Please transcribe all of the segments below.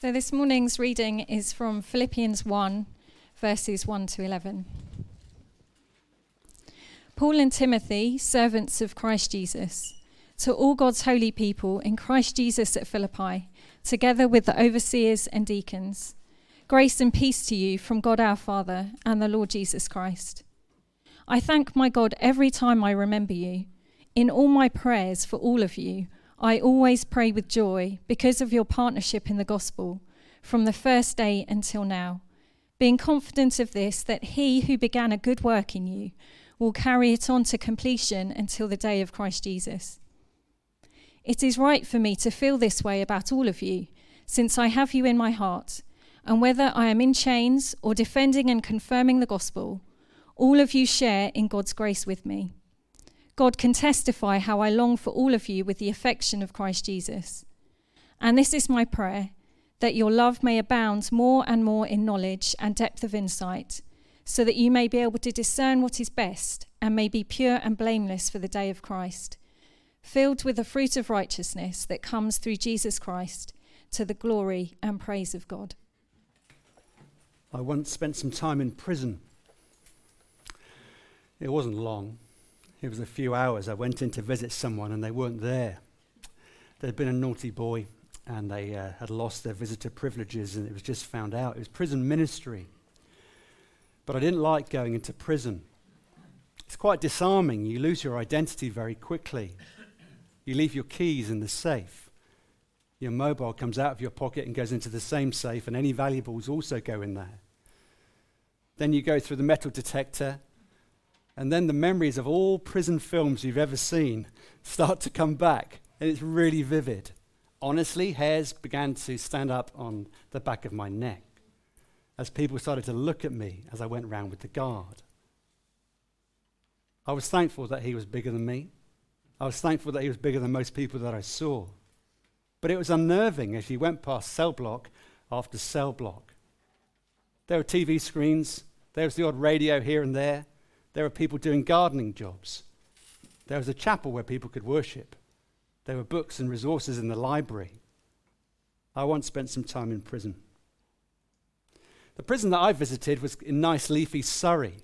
So this morning's reading is from Philippians 1, verses 1 to 11. Paul and Timothy, servants of Christ Jesus, to all God's holy people in Christ Jesus at Philippi, together with the overseers and deacons, grace and peace to you from God our Father and the Lord Jesus Christ. I thank my God every time I remember you. In all my prayers for all of you, I always pray with joy because of your partnership in the gospel from the first day until now, being confident of this, that he who began a good work in you will carry it on to completion until the day of Christ Jesus. It is right for me to feel this way about all of you, since I have you in my heart, and whether I am in chains or defending and confirming the gospel, all of you share in God's grace with me. God can testify how I long for all of you with the affection of Christ Jesus. And this is my prayer that your love may abound more and more in knowledge and depth of insight, so that you may be able to discern what is best and may be pure and blameless for the day of Christ, filled with the fruit of righteousness that comes through Jesus Christ to the glory and praise of God. I once spent some time in prison. It wasn't long. It was a few hours. I went in to visit someone and they weren't there. There'd been a naughty boy and they uh, had lost their visitor privileges and it was just found out. It was prison ministry. But I didn't like going into prison. It's quite disarming. You lose your identity very quickly. You leave your keys in the safe. Your mobile comes out of your pocket and goes into the same safe, and any valuables also go in there. Then you go through the metal detector, and then the memories of all prison films you've ever seen start to come back, and it's really vivid. Honestly, hairs began to stand up on the back of my neck as people started to look at me as I went round with the guard. I was thankful that he was bigger than me. I was thankful that he was bigger than most people that I saw. But it was unnerving as you went past cell block after cell block. There were TV screens, there was the odd radio here and there, there were people doing gardening jobs. There was a chapel where people could worship. There were books and resources in the library. I once spent some time in prison. The prison that I visited was in nice, leafy Surrey.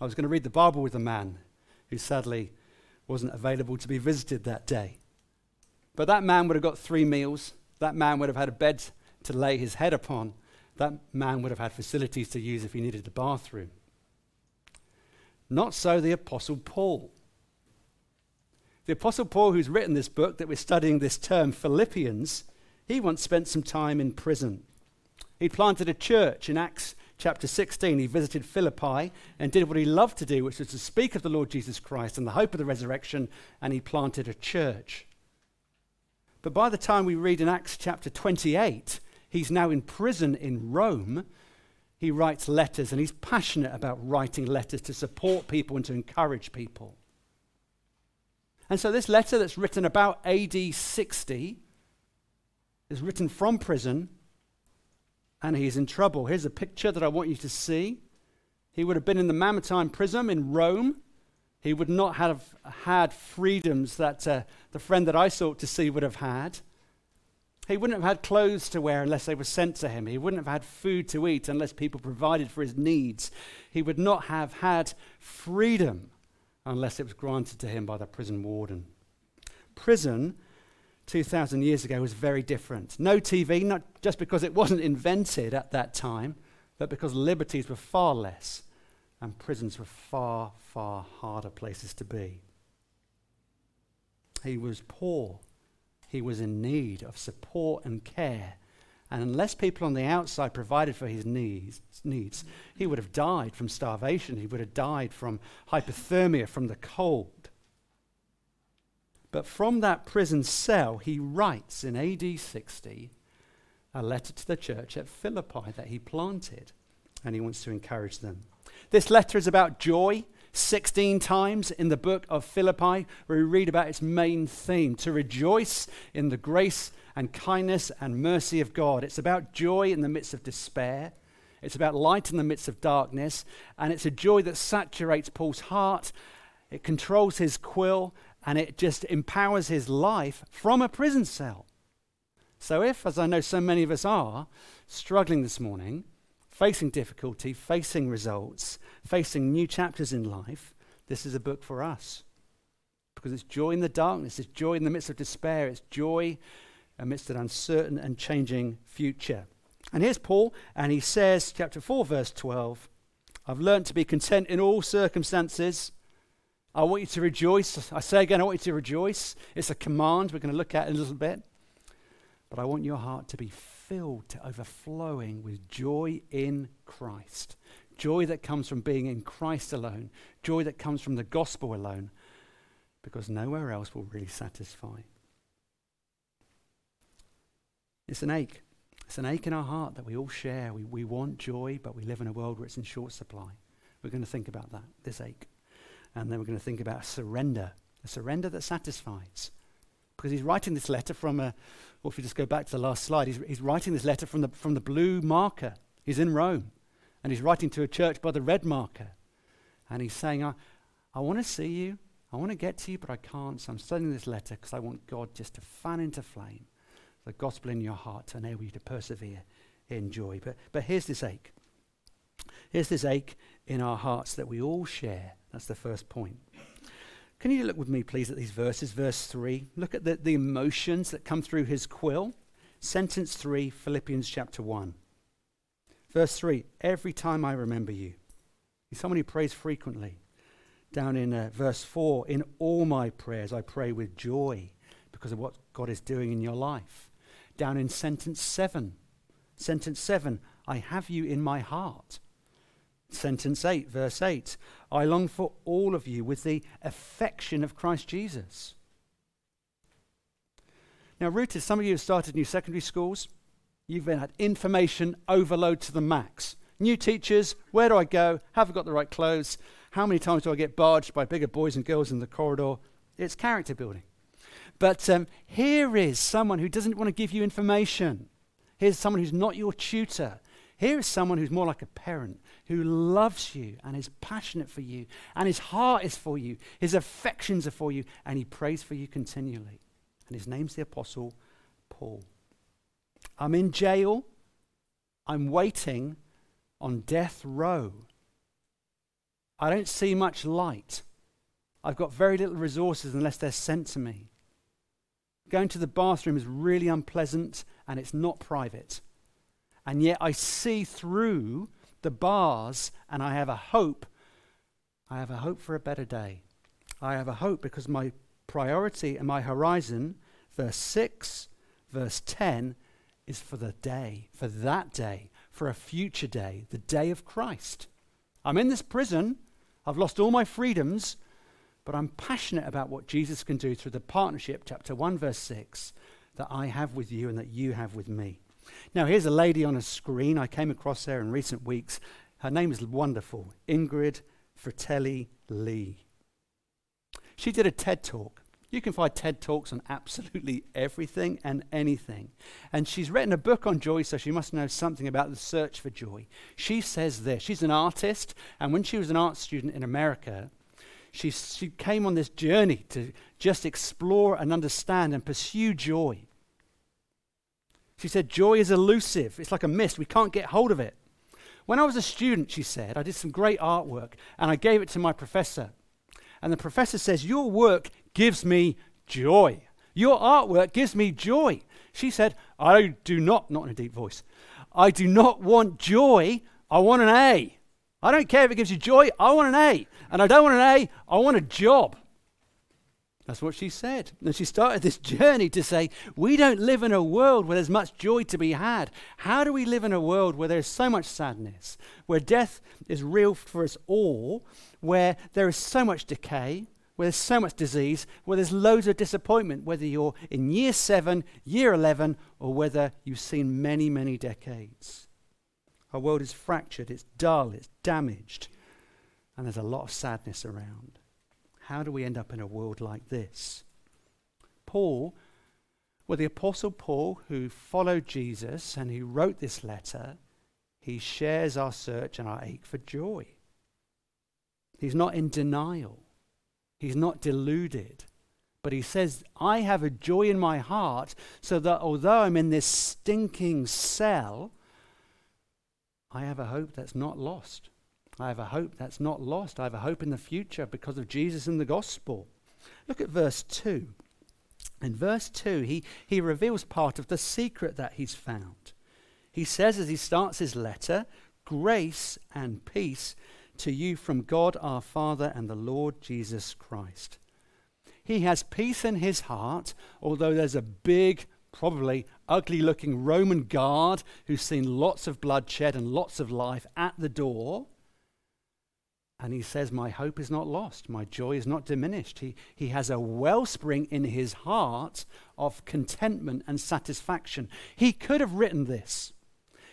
I was going to read the Bible with a man who sadly wasn't available to be visited that day. But that man would have got three meals. That man would have had a bed to lay his head upon. That man would have had facilities to use if he needed a bathroom. Not so the Apostle Paul. The Apostle Paul, who's written this book that we're studying this term, Philippians, he once spent some time in prison. He planted a church in Acts chapter 16, he visited Philippi and did what he loved to do, which was to speak of the Lord Jesus Christ and the hope of the resurrection, and he planted a church. But by the time we read in Acts chapter 28, he's now in prison in Rome. He writes letters, and he's passionate about writing letters to support people and to encourage people. And so, this letter that's written about AD 60 is written from prison and he's in trouble. Here's a picture that I want you to see. He would have been in the Mamertine prison in Rome. He would not have had freedoms that uh, the friend that I sought to see would have had. He wouldn't have had clothes to wear unless they were sent to him. He wouldn't have had food to eat unless people provided for his needs. He would not have had freedom unless it was granted to him by the prison warden. Prison 2,000 years ago was very different. No TV, not just because it wasn't invented at that time, but because liberties were far less and prisons were far, far harder places to be. He was poor. He was in need of support and care. And unless people on the outside provided for his needs, needs, he would have died from starvation. He would have died from hypothermia, from the cold. But from that prison cell, he writes in AD 60 a letter to the church at Philippi that he planted, and he wants to encourage them. This letter is about joy. 16 times in the book of Philippi, where we read about its main theme to rejoice in the grace and kindness and mercy of God. It's about joy in the midst of despair. It's about light in the midst of darkness. And it's a joy that saturates Paul's heart. It controls his quill and it just empowers his life from a prison cell. So, if, as I know so many of us are, struggling this morning, facing difficulty, facing results, facing new chapters in life, this is a book for us. Because it's joy in the darkness, it's joy in the midst of despair, it's joy amidst an uncertain and changing future. And here's Paul, and he says, chapter 4, verse 12, I've learned to be content in all circumstances. I want you to rejoice. I say again, I want you to rejoice. It's a command we're going to look at in a little bit. But I want your heart to be filled to overflowing with joy in Christ. Joy that comes from being in Christ alone. Joy that comes from the gospel alone. Because nowhere else will really satisfy. It's an ache. It's an ache in our heart that we all share. We, we want joy, but we live in a world where it's in short supply. We're going to think about that, this ache. And then we're going to think about surrender, a surrender that satisfies. Because he's writing this letter from a, or if you just go back to the last slide, he's, he's writing this letter from the, from the blue marker. He's in Rome. And he's writing to a church by the red marker. And he's saying, I, I want to see you. I want to get to you, but I can't. So I'm sending this letter because I want God just to fan into flame the gospel in your heart to enable you to persevere in joy. But, but here's this ache. Here's this ache in our hearts that we all share. That's the first point. Can you look with me, please, at these verses? Verse 3. Look at the, the emotions that come through his quill. Sentence 3, Philippians chapter 1. Verse 3 Every time I remember you. He's someone who prays frequently. Down in uh, verse 4 In all my prayers I pray with joy because of what God is doing in your life down in sentence 7. Sentence 7 I have you in my heart. Sentence 8, verse 8 I long for all of you with the affection of Christ Jesus. Now, rooted, some of you have started new secondary schools. You've been had information overload to the max. New teachers, where do I go? Have I got the right clothes? How many times do I get barged by bigger boys and girls in the corridor? It's character building. But um, here is someone who doesn't want to give you information. Here's someone who's not your tutor. Here is someone who's more like a parent, who loves you and is passionate for you, and his heart is for you, his affections are for you, and he prays for you continually. And his name's the Apostle Paul. I'm in jail. I'm waiting on death row. I don't see much light. I've got very little resources unless they're sent to me. Going to the bathroom is really unpleasant and it's not private. And yet I see through the bars and I have a hope. I have a hope for a better day. I have a hope because my priority and my horizon, verse 6, verse 10, is for the day, for that day, for a future day, the day of Christ. I'm in this prison. I've lost all my freedoms, but I'm passionate about what Jesus can do through the partnership, chapter 1, verse 6, that I have with you and that you have with me. Now, here's a lady on a screen. I came across her in recent weeks. Her name is wonderful Ingrid Fetell Lee. She did a TED talk. You can find TED Talks on absolutely everything and anything. And she's written a book on joy, so she must know something about the search for joy. She says this She's an artist, and when she was an art student in America, she, she came on this journey to just explore and understand and pursue joy. She said, Joy is elusive. It's like a mist. We can't get hold of it. When I was a student, she said, I did some great artwork and I gave it to my professor. And the professor says, Your work gives me joy. Your artwork gives me joy. She said, I do not, not in a deep voice, I do not want joy. I want an A. I don't care if it gives you joy, I want an A. And I don't want an A, I want a job. That's what she said. And she started this journey to say, we don't live in a world where there's much joy to be had. How do we live in a world where there's so much sadness, where death is real for us all, where there is so much decay, where there's so much disease, where there's loads of disappointment, whether you're in year seven, year 11, or whether you've seen many, many decades? Our world is fractured, it's dull, it's damaged, and there's a lot of sadness around. How do we end up in a world like this? Paul, well, the Apostle Paul, who followed Jesus and who wrote this letter, he shares our search and our ache for joy. He's not in denial, he's not deluded, But he says, I have a joy in my heart so that although I'm in this stinking cell, I have a hope that's not lost. I have a hope that's not lost. I have a hope in the future because of Jesus and the gospel. Look at verse 2. In verse 2, he, he reveals part of the secret that he's found. He says, as he starts his letter, grace and peace to you from God our Father and the Lord Jesus Christ. He has peace in his heart, although there's a big, probably ugly looking Roman guard who's seen lots of bloodshed and lots of life at the door. And he says, My hope is not lost. My joy is not diminished. He, he has a wellspring in his heart of contentment and satisfaction. He could have written this.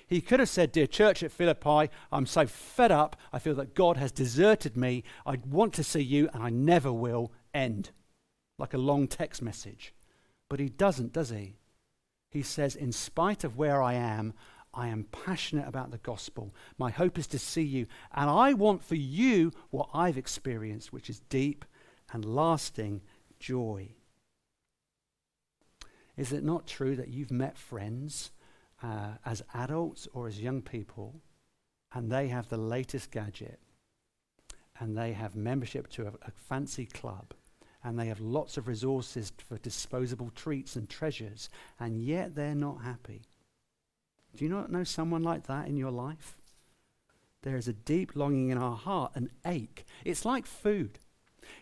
He could have said, Dear church at Philippi, I'm so fed up. I feel that God has deserted me. I want to see you, and I never will end. Like a long text message. But he doesn't, does he? He says, In spite of where I am, I am passionate about the gospel. My hope is to see you. And I want for you what I've experienced, which is deep and lasting joy. Is it not true that you've met friends uh, as adults or as young people and they have the latest gadget and they have membership to a, a fancy club and they have lots of resources for disposable treats and treasures and yet they're not happy? Do you not know someone like that in your life? There is a deep longing in our heart, an ache. It's like food.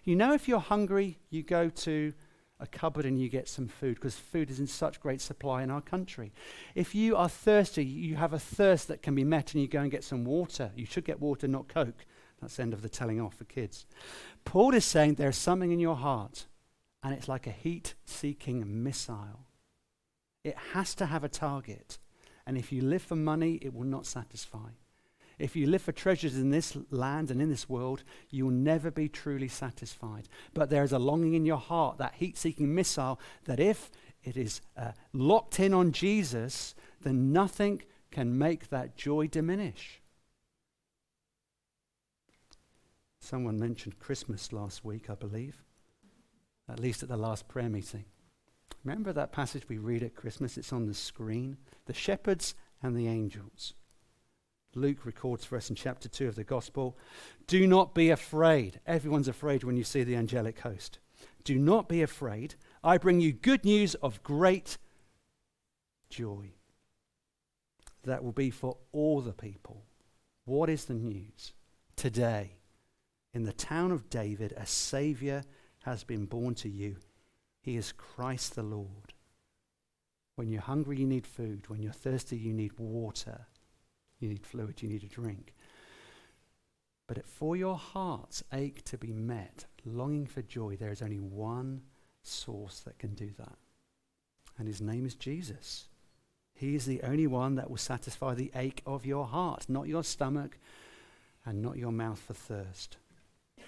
You know, if you're hungry, you go to a cupboard and you get some food because food is in such great supply in our country. If you are thirsty, you have a thirst that can be met and you go and get some water. You should get water, not Coke. That's the end of the telling off for kids. Paul is saying there's something in your heart and it's like a heat seeking missile. It has to have a target. And if you live for money, it will not satisfy. If you live for treasures in this land and in this world, you will never be truly satisfied. But there is a longing in your heart, that heat seeking missile, that if it is uh, locked in on Jesus, then nothing can make that joy diminish. Someone mentioned Christmas last week, I believe, at least at the last prayer meeting. Remember that passage we read at Christmas? It's on the screen. The shepherds and the angels. Luke records for us in chapter 2 of the Gospel Do not be afraid. Everyone's afraid when you see the angelic host. Do not be afraid. I bring you good news of great joy. That will be for all the people. What is the news? Today, in the town of David, a Savior has been born to you. He is Christ the Lord. When you're hungry, you need food. When you're thirsty, you need water. You need fluid, you need a drink. But for your heart's ache to be met, longing for joy, there is only one source that can do that. And his name is Jesus. He is the only one that will satisfy the ache of your heart, not your stomach and not your mouth for thirst.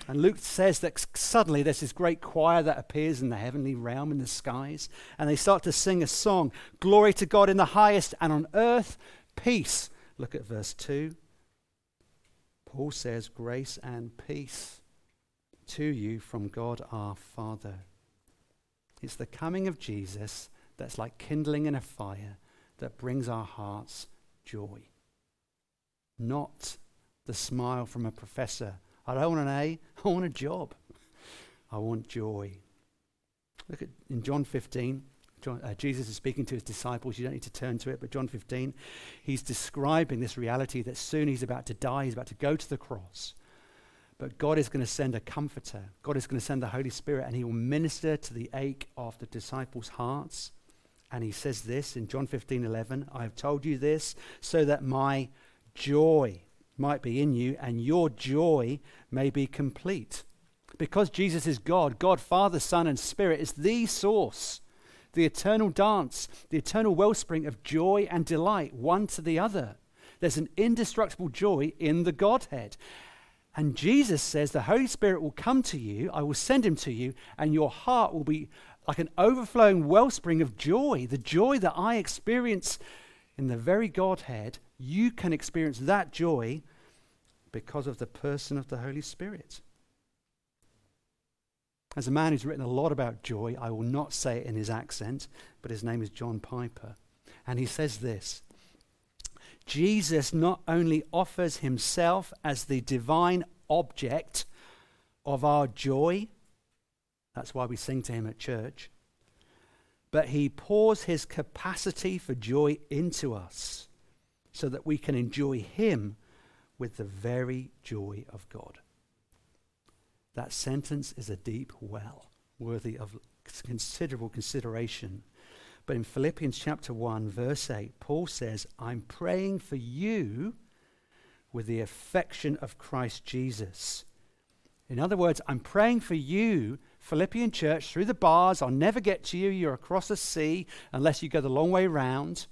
And Luke says that suddenly there's this great choir that appears in the heavenly realm in the skies, and they start to sing a song Glory to God in the highest, and on earth, peace. Look at verse 2. Paul says, Grace and peace to you from God our Father. It's the coming of Jesus that's like kindling in a fire that brings our hearts joy. Not the smile from a professor I don't want an A, I want a job. I want joy. Look at in John 15, John, uh, Jesus is speaking to his disciples. You don't need to turn to it, but John 15, he's describing this reality that soon he's about to die, he's about to go to the cross. But God is going to send a comforter. God is going to send the Holy Spirit, and he will minister to the ache of the disciples' hearts. And he says this in John 15 11 I have told you this so that my joy might be in you and your joy may be complete. Because Jesus is God, God, Father, Son, and Spirit is the source, the eternal dance, the eternal wellspring of joy and delight, one to the other. There's an indestructible joy in the Godhead. And Jesus says, The Holy Spirit will come to you, I will send him to you, and your heart will be like an overflowing wellspring of joy. The joy that I experience in the very Godhead you can experience that joy because of the person of the Holy Spirit. As a man who's written a lot about joy, I will not say it in his accent, but his name is John Piper. And he says this Jesus not only offers himself as the divine object of our joy, that's why we sing to him at church, but he pours his capacity for joy into us so that we can enjoy him with the very joy of God. That sentence is a deep well worthy of considerable consideration. But in Philippians chapter 1, verse 8, Paul says, I'm praying for you with the affection of Christ Jesus. In other words, I'm praying for you, Philippian church, through the bars. I'll never get to you. You're across the sea unless you go the long way round.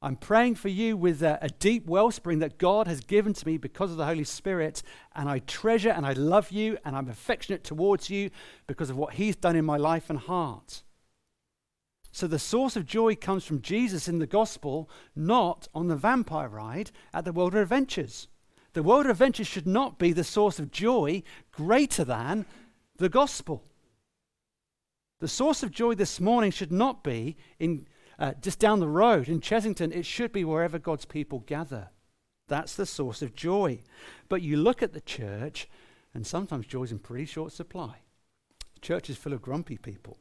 I'm praying for you with a, a, deep wellspring that God has given to me because of the Holy Spirit. And I treasure and I love you and I'm affectionate towards you because of what He's done in my life and heart. So the source of joy comes from Jesus in the gospel, not on the vampire ride at the World of Adventures. The World of Adventures should not be the source of joy greater than the gospel. The source of joy this morning should not be in uh, just down the road in Chessington, it should be wherever God's people gather. That's the source of joy. But you look at the church, and sometimes joy is in pretty short supply. The church is full of grumpy people,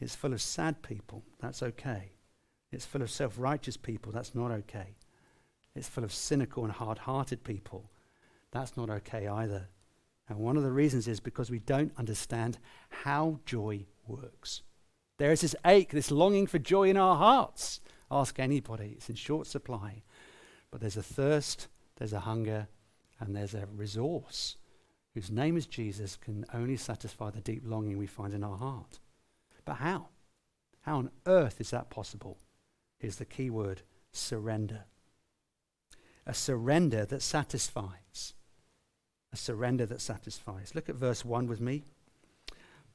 it's full of sad people. That's okay. It's full of self righteous people. That's not okay. It's full of cynical and hard hearted people. That's not okay either. And one of the reasons is because we don't understand how joy works. There is this ache, this longing for joy in our hearts. Ask anybody, it's in short supply. But there's a thirst, there's a hunger, and there's a resource whose name is Jesus can only satisfy the deep longing we find in our heart. But how? How on earth is that possible? Here's the key word surrender. A surrender that satisfies. A surrender that satisfies. Look at verse 1 with me.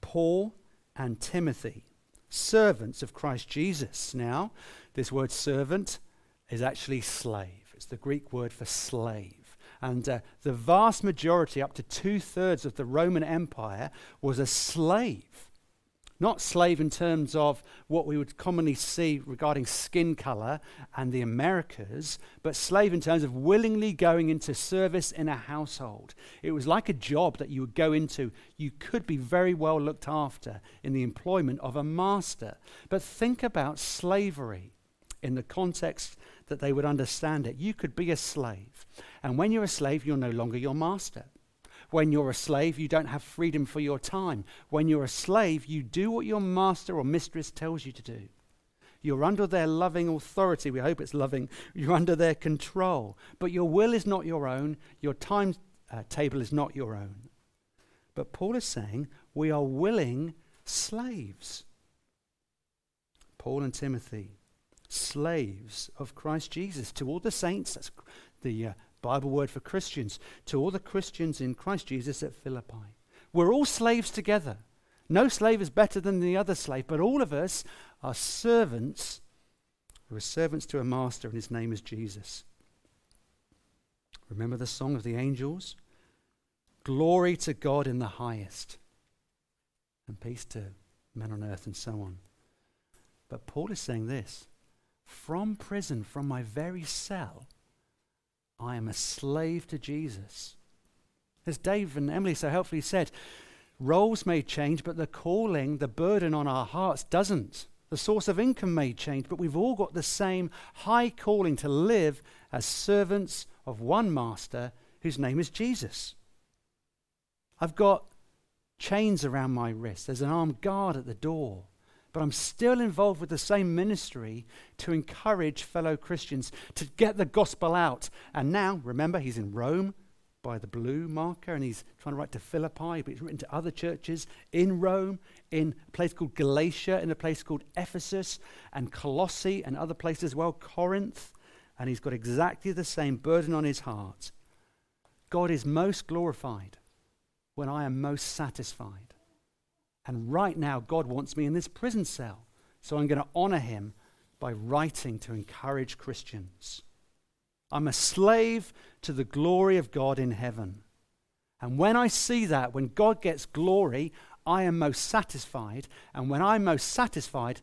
Paul and Timothy servants of Christ Jesus. Now, this word servant is actually slave. It's the Greek word for slave. And uh, the vast majority, up to two thirds of the Roman Empire, was a slave. Not slave in terms of what we would commonly see regarding skin color and the Americas, but slave in terms of willingly going into service in a household. It was like a job that you would go into. You could be very well looked after in the employment of a master. But think about slavery in the context that they would understand it. You could be a slave. And when you're a slave, you're no longer your master. When you're a slave, you don't have freedom for your time. When you're a slave, you do what your master or mistress tells you to do. You're under their loving authority. We hope it's loving. You're under their control. But your will is not your own. Your time uh, table is not your own. But Paul is saying we are willing slaves. Paul and Timothy, slaves of Christ Jesus. To all the saints, that's the uh, Bible word for Christians, to all the Christians in Christ Jesus at Philippi. We're all slaves together. No slave is better than the other slave, but all of us are servants who are servants to a master, and his name is Jesus. Remember the song of the angels? Glory to God in the highest, and peace to men on earth, and so on. But Paul is saying this from prison, from my very cell, I am a slave to Jesus. As Dave and Emily so helpfully said, roles may change, but the calling, the burden on our hearts doesn't. The source of income may change, but we've all got the same high calling to live as servants of one master whose name is Jesus. I've got chains around my wrists, there's an armed guard at the door but I'm still involved with the same ministry to encourage fellow Christians to get the gospel out. And now, remember, he's in Rome by the blue marker and he's trying to write to Philippi, but he's written to other churches in Rome, in a place called Galatia, in a place called Ephesus, and Colossae, and other places as well, Corinth. And he's got exactly the same burden on his heart. God is most glorified when I am most satisfied. And right now, God wants me in this prison cell. So I'm going to honor him by writing to encourage Christians. I'm a slave to the glory of God in heaven. And when I see that, when God gets glory, I am most satisfied. And when I'm most satisfied,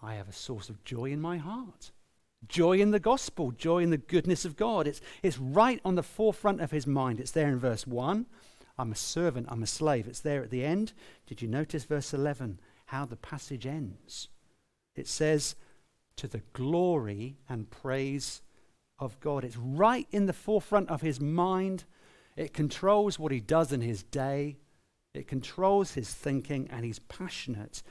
I have a source of joy in my heart. Joy in the gospel, joy in the goodness of God. It's, it's right on the forefront of his mind. It's there in verse 1. I'm a servant, I'm a slave. It's there at the end. Did you notice verse 11, how the passage ends? It says, to the glory and praise of God. It's right in the forefront of his mind. It controls what he does in his day. It controls his thinking, and he's passionate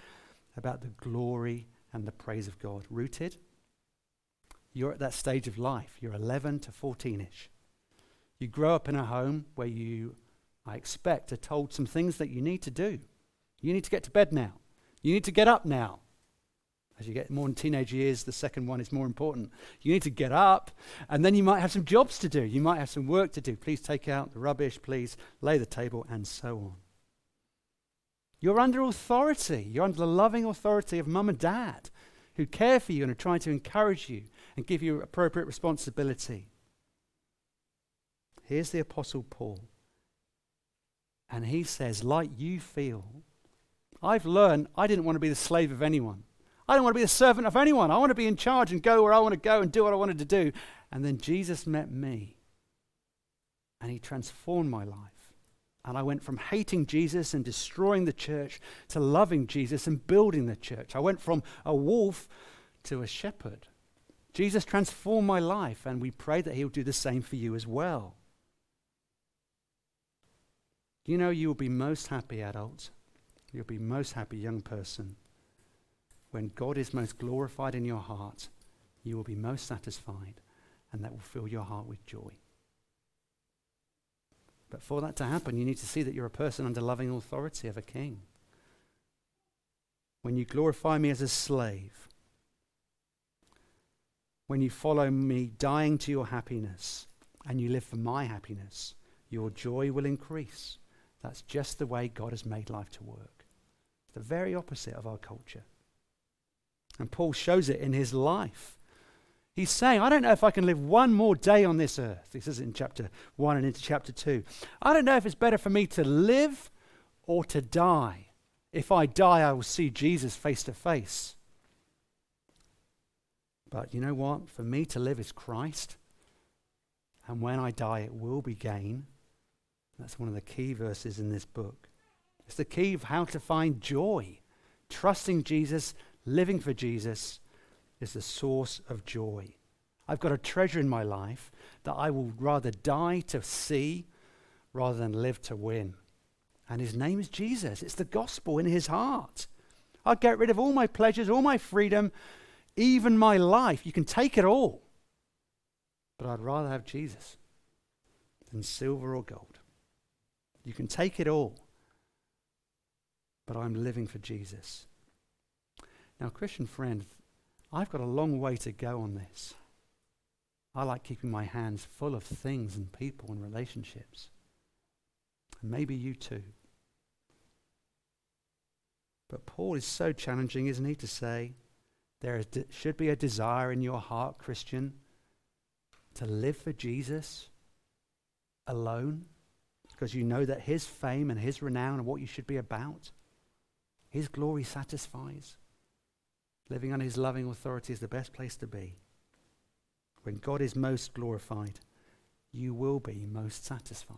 about the glory and the praise of God. Rooted, you're at that stage of life. You're 11 to 14 ish. You grow up in a home where you, I expect, are told some things that you need to do. You need to get to bed now. You need to get up now. As you get more in teenage years, the second one is more important. You need to get up, and then you might have some jobs to do. You might have some work to do. Please take out the rubbish, please lay the table, and so on. You're under authority. You're under the loving authority of mum and dad who care for you and are trying to encourage you and give you appropriate responsibility. Here's the Apostle Paul. And he says, like you feel, I've learned I didn't want to be the slave of anyone. I don't want to be the servant of anyone. I want to be in charge and go where I want to go and do what I wanted to do. And then Jesus met me and he transformed my life. And I went from hating Jesus and destroying the church to loving Jesus and building the church. I went from a wolf to a shepherd. Jesus transformed my life, and we pray that He'll do the same for you as well. You know, you will be most happy, adult. You'll be most happy, young person, when God is most glorified in your heart, you will be most satisfied, and that will fill your heart with joy. But for that to happen, you need to see that you're a person under loving authority of a king. When you glorify me as a slave, when you follow me dying to your happiness, and you live for my happiness, your joy will increase. That's just the way God has made life to work. It's the very opposite of our culture. And Paul shows it in his life. He's saying, I don't know if I can live one more day on this earth. This is in chapter 1 and into chapter 2. I don't know if it's better for me to live or to die. If I die, I will see Jesus face to face. But you know what? For me to live is Christ. And when I die, it will be gain. That's one of the key verses in this book. It's the key of how to find joy. Trusting Jesus living for Jesus is the source of joy. I've got a treasure in my life that I will rather die to see rather than live to win. And his name is Jesus. It's the gospel in his heart. I'll get rid of all my pleasures, all my freedom, even my life. You can take it all. But I'd rather have Jesus than silver or gold. You can take it all. But I'm living for Jesus. Now, Christian friend, I've got a long way to go on this. I like keeping my hands full of things and people and relationships. And maybe you too. But Paul is so challenging, isn't he, to say there de- should be a desire in your heart, Christian, to live for Jesus alone because you know that his fame and his renown are what you should be about. His glory satisfies. Living under his loving authority is the best place to be. When God is most glorified, you will be most satisfied.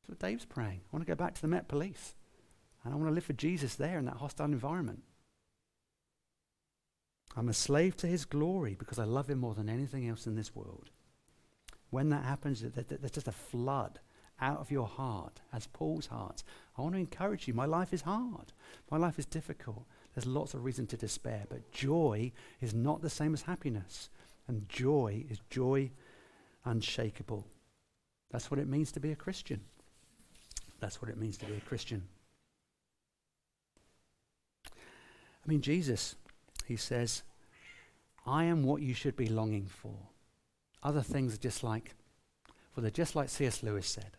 That's what Dave's praying. I want to go back to the Met Police. And I want to live for Jesus there in that hostile environment. I'm a slave to his glory because I love him more than anything else in this world. When that happens, there's just a flood out of your heart, as Paul's heart. I want to encourage you. My life is hard. My life is difficult. There's lots of reason to despair, but joy is not the same as happiness. And joy is joy unshakable. That's what it means to be a Christian. That's what it means to be a Christian. I mean, Jesus, he says, I am what you should be longing for. Other things are just like, well, they're just like C.S. Lewis said.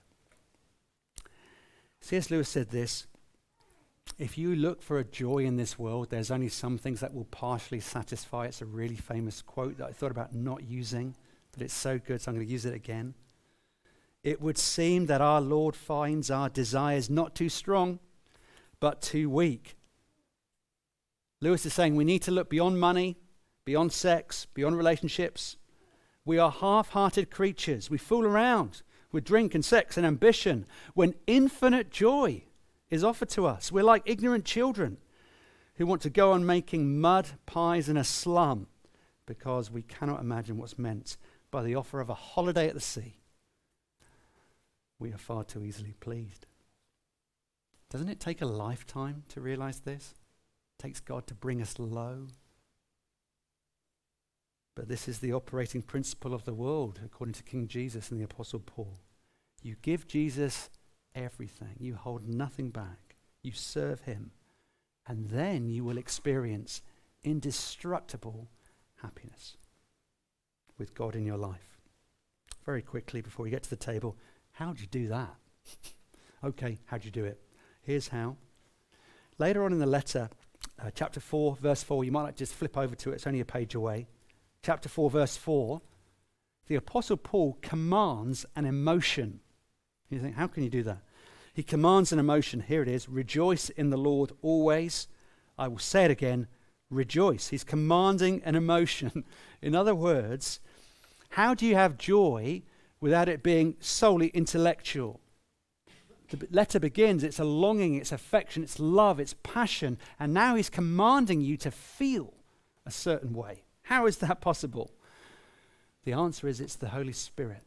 C.S. Lewis said this if you look for a joy in this world, there's only some things that will partially satisfy. It's a really famous quote that I thought about not using, but it's so good, so I'm going to use it again. it would seem that our Lord finds our desires not too strong, but too weak. Lewis is saying we need to look beyond money, beyond sex, beyond relationships. We are half hearted creatures. We fool around with drink and sex and ambition when infinite joy is offered to us. We're like ignorant children who want to go on making mud pies in a slum because we cannot imagine what's meant by the offer of a holiday at the sea. We are far too easily pleased. Doesn't it take a lifetime to realize this? It takes God to bring us low. But this is the operating principle of the world, according to King Jesus and the Apostle Paul. You give Jesus everything, you hold nothing back, you serve him, and then you will experience indestructible happiness with God in your life. Very quickly, before we get to the table, how do you do that? okay, how do you do it? Here's how. Later on in the letter, uh, chapter 4, verse 4, you might like just flip over to it, it's only a page away. Chapter 4, verse 4, the Apostle Paul commands an emotion. You think, how can you do that? He commands an emotion. Here it is Rejoice in the Lord always. I will say it again rejoice. He's commanding an emotion. in other words, how do you have joy without it being solely intellectual? The letter begins, it's a longing, it's affection, it's love, it's passion, and now he's commanding you to feel a certain way. How is that possible? The answer is it's the Holy Spirit.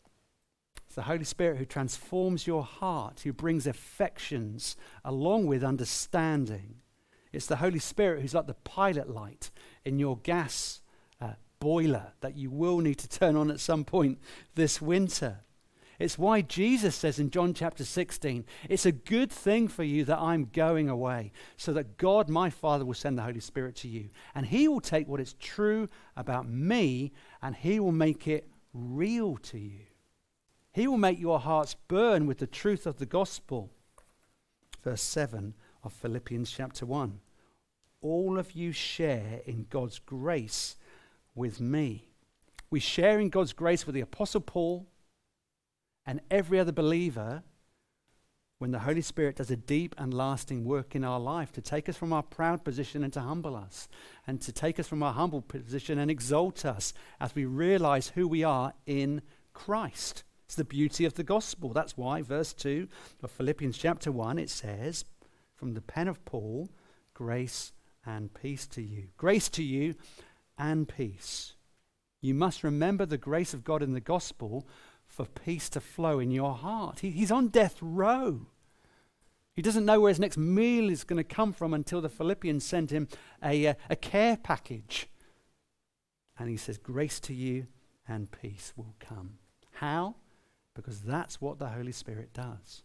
The Holy Spirit who transforms your heart, who brings affections along with understanding. It's the Holy Spirit who's like the pilot light in your gas uh, boiler that you will need to turn on at some point this winter. It's why Jesus says in John chapter 16, it's a good thing for you that I'm going away, so that God, my Father, will send the Holy Spirit to you. And He will take what is true about me and He will make it real to you. He will make your hearts burn with the truth of the gospel. Verse 7 of Philippians chapter 1. All of you share in God's grace with me. We share in God's grace with the Apostle Paul and every other believer when the Holy Spirit does a deep and lasting work in our life to take us from our proud position and to humble us, and to take us from our humble position and exalt us as we realize who we are in Christ. It's the beauty of the gospel. That's why, verse 2 of Philippians chapter 1, it says, from the pen of Paul, grace and peace to you. Grace to you and peace. You must remember the grace of God in the gospel for peace to flow in your heart. He, he's on death row. He doesn't know where his next meal is going to come from until the Philippians send him a, a, a care package. And he says, Grace to you and peace will come. How? Because that's what the Holy Spirit does.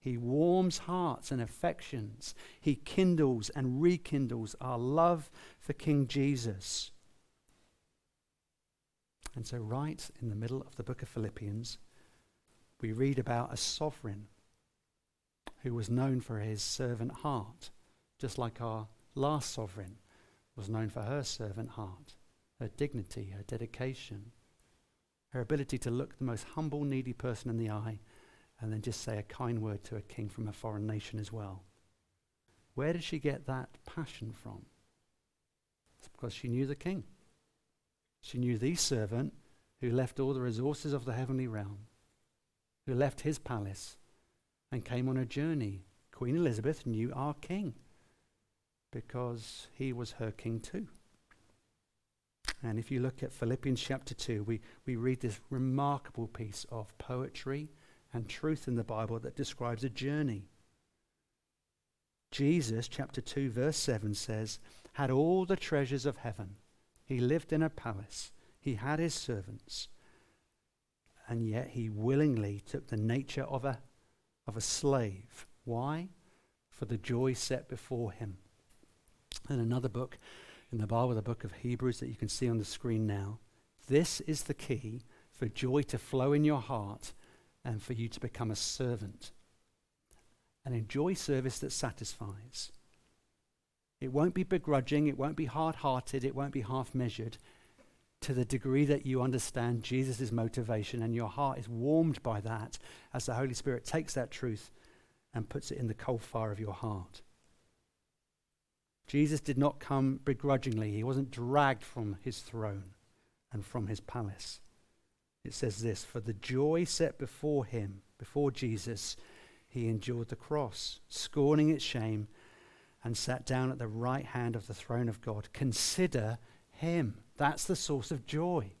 He warms hearts and affections. He kindles and rekindles our love for King Jesus. And so, right in the middle of the book of Philippians, we read about a sovereign who was known for his servant heart, just like our last sovereign was known for her servant heart, her dignity, her dedication, her ability to look the most humble, needy person in the eye and then just say a kind word to a king from a foreign nation as well. Where did she get that passion from? It's because she knew the king. She knew the servant who left all the resources of the heavenly realm, who left his palace and came on a journey. Queen Elizabeth knew our king because he was her king too. And if you look at Philippians chapter 2, we, we read this remarkable piece of poetry and truth in the Bible that describes a journey. Jesus, chapter 2, verse 7 says, had all the treasures of heaven he lived in a palace. He had his servants. And yet he willingly took the nature of a, of a slave. Why? For the joy set before him. In another book in the Bible, the book of Hebrews that you can see on the screen now. This is the key for joy to flow in your heart and for you to become a servant. And enjoy service that satisfies. It won't be begrudging, it won't be hard hearted, it won't be half measured. to the degree that you understand Jesus' motivation and your heart is warmed by that as the Holy Spirit takes that truth and puts it in the coal fire of your heart. Jesus did not come begrudgingly, he wasn't dragged from his throne and from his palace. It says this For the joy set before him, before Jesus, he endured the cross, scorning its shame, and sat down at the right hand of the throne of God. Consider him. That's the source of joy.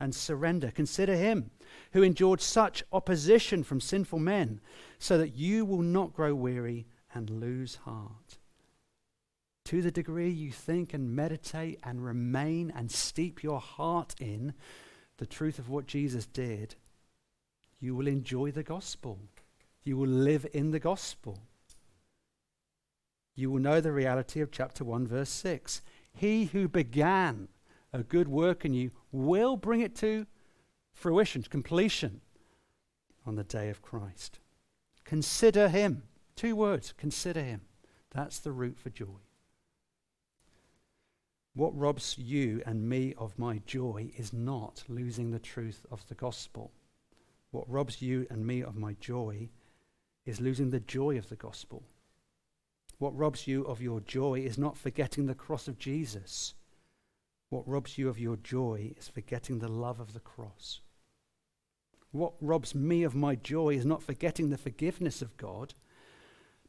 And surrender. Consider him who endured such opposition from sinful men, so that you will not grow weary and lose heart. To the degree you think and meditate and remain and steep your heart in the truth of what Jesus did, you will enjoy the gospel. You will live in the gospel. You will know the reality of chapter 1, verse 6. He who began a good work in you will bring it to fruition, to completion on the day of Christ. Consider him. Two words consider him. That's the root for joy. What robs you and me of my joy is not losing the truth of the gospel. What robs you and me of my joy is losing the joy of the gospel. What robs you of your joy is not forgetting the cross of Jesus. What robs you of your joy is forgetting the love of the cross. What robs me of my joy is not forgetting the forgiveness of God,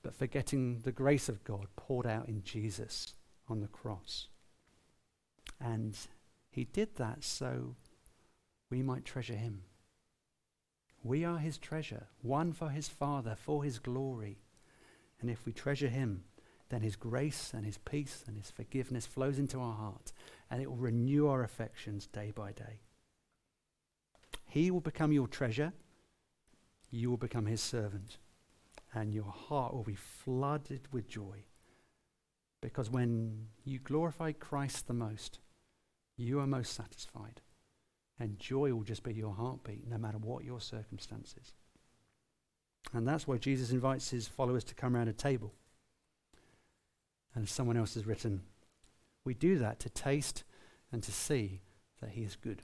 but forgetting the grace of God poured out in Jesus on the cross. And he did that so we might treasure him. We are his treasure, one for his Father, for his glory. And if we treasure him, then his grace and his peace and his forgiveness flows into our heart and it will renew our affections day by day. He will become your treasure, you will become his servant, and your heart will be flooded with joy. Because when you glorify Christ the most, you are most satisfied. And joy will just be your heartbeat, no matter what your circumstances. And that's why Jesus invites his followers to come around a table. And someone else has written, we do that to taste and to see that he is good.